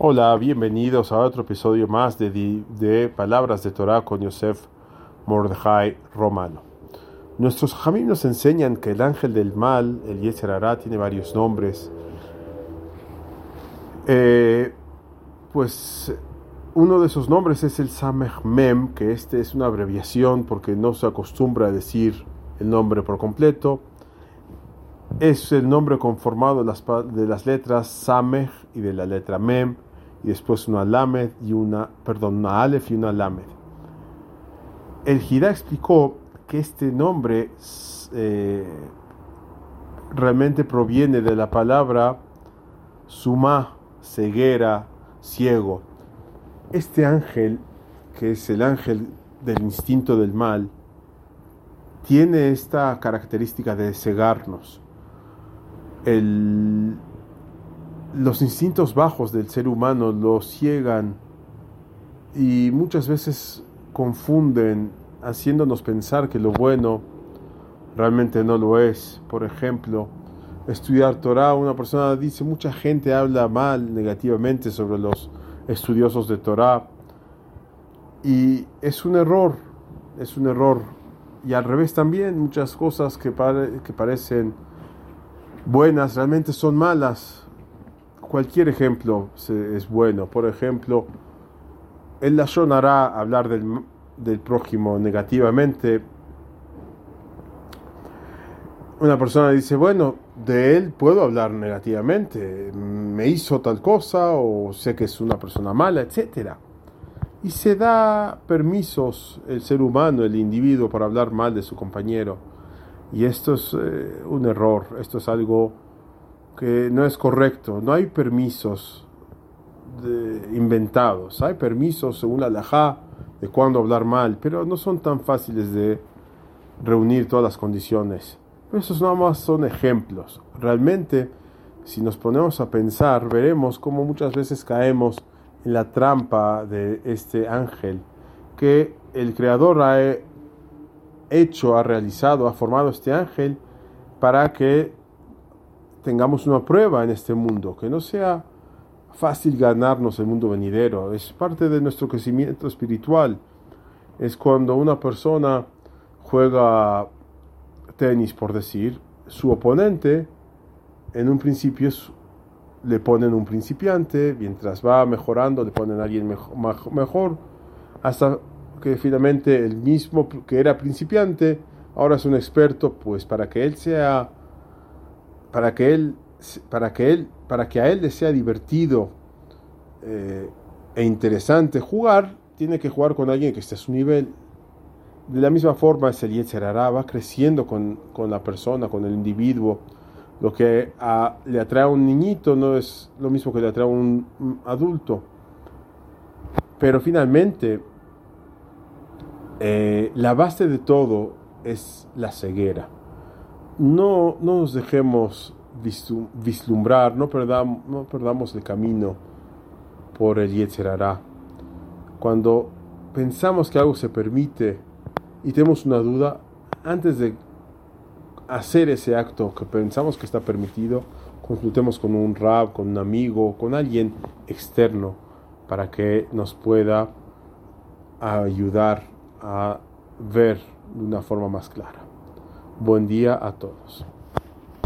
Hola, bienvenidos a otro episodio más de, de Palabras de Torah con Yosef Mordejai Romano. Nuestros jamim nos enseñan que el ángel del mal, el Yetzer tiene varios nombres. Eh, pues uno de esos nombres es el Samech Mem, que este es una abreviación porque no se acostumbra a decir el nombre por completo. Es el nombre conformado de las, de las letras Samech y de la letra Mem y después una lamed y una, perdón, una alef y una lamed. El Jidá explicó que este nombre eh, realmente proviene de la palabra suma, ceguera, ciego. Este ángel, que es el ángel del instinto del mal, tiene esta característica de cegarnos. El, los instintos bajos del ser humano lo ciegan y muchas veces confunden haciéndonos pensar que lo bueno realmente no lo es. Por ejemplo, estudiar Torah, una persona dice, mucha gente habla mal, negativamente sobre los estudiosos de Torah y es un error, es un error. Y al revés también, muchas cosas que, que parecen buenas realmente son malas cualquier ejemplo es bueno. Por ejemplo, el la hará hablar del, del prójimo negativamente. Una persona dice, bueno, de él puedo hablar negativamente, me hizo tal cosa o sé que es una persona mala, etc. Y se da permisos el ser humano, el individuo, para hablar mal de su compañero. Y esto es eh, un error, esto es algo que no es correcto. No hay permisos inventados. Hay permisos según la laja de cuándo hablar mal, pero no son tan fáciles de reunir todas las condiciones. esos nada más son ejemplos. Realmente, si nos ponemos a pensar, veremos cómo muchas veces caemos en la trampa de este ángel que el Creador ha hecho, ha realizado, ha formado este ángel para que tengamos una prueba en este mundo, que no sea fácil ganarnos el mundo venidero, es parte de nuestro crecimiento espiritual. Es cuando una persona juega tenis, por decir, su oponente en un principio le ponen un principiante, mientras va mejorando le ponen a alguien mejor, mejor, hasta que finalmente el mismo que era principiante ahora es un experto, pues para que él sea para que él, para que él, para que a él le sea divertido eh, e interesante jugar, tiene que jugar con alguien que esté a su nivel. De la misma forma, ese Yetzerará va creciendo con, la persona, con el individuo. Lo que le atrae a un niñito no es lo mismo que le atrae a un, adulto. Pero finalmente, eh, la base de todo es la ceguera no, no nos dejemos vislumbrar, no perdamos, no perdamos el camino por el Yetzerará. Cuando pensamos que algo se permite y tenemos una duda, antes de hacer ese acto que pensamos que está permitido, consultemos con un rab, con un amigo, con alguien externo para que nos pueda ayudar a ver de una forma más clara. Buen día a todos.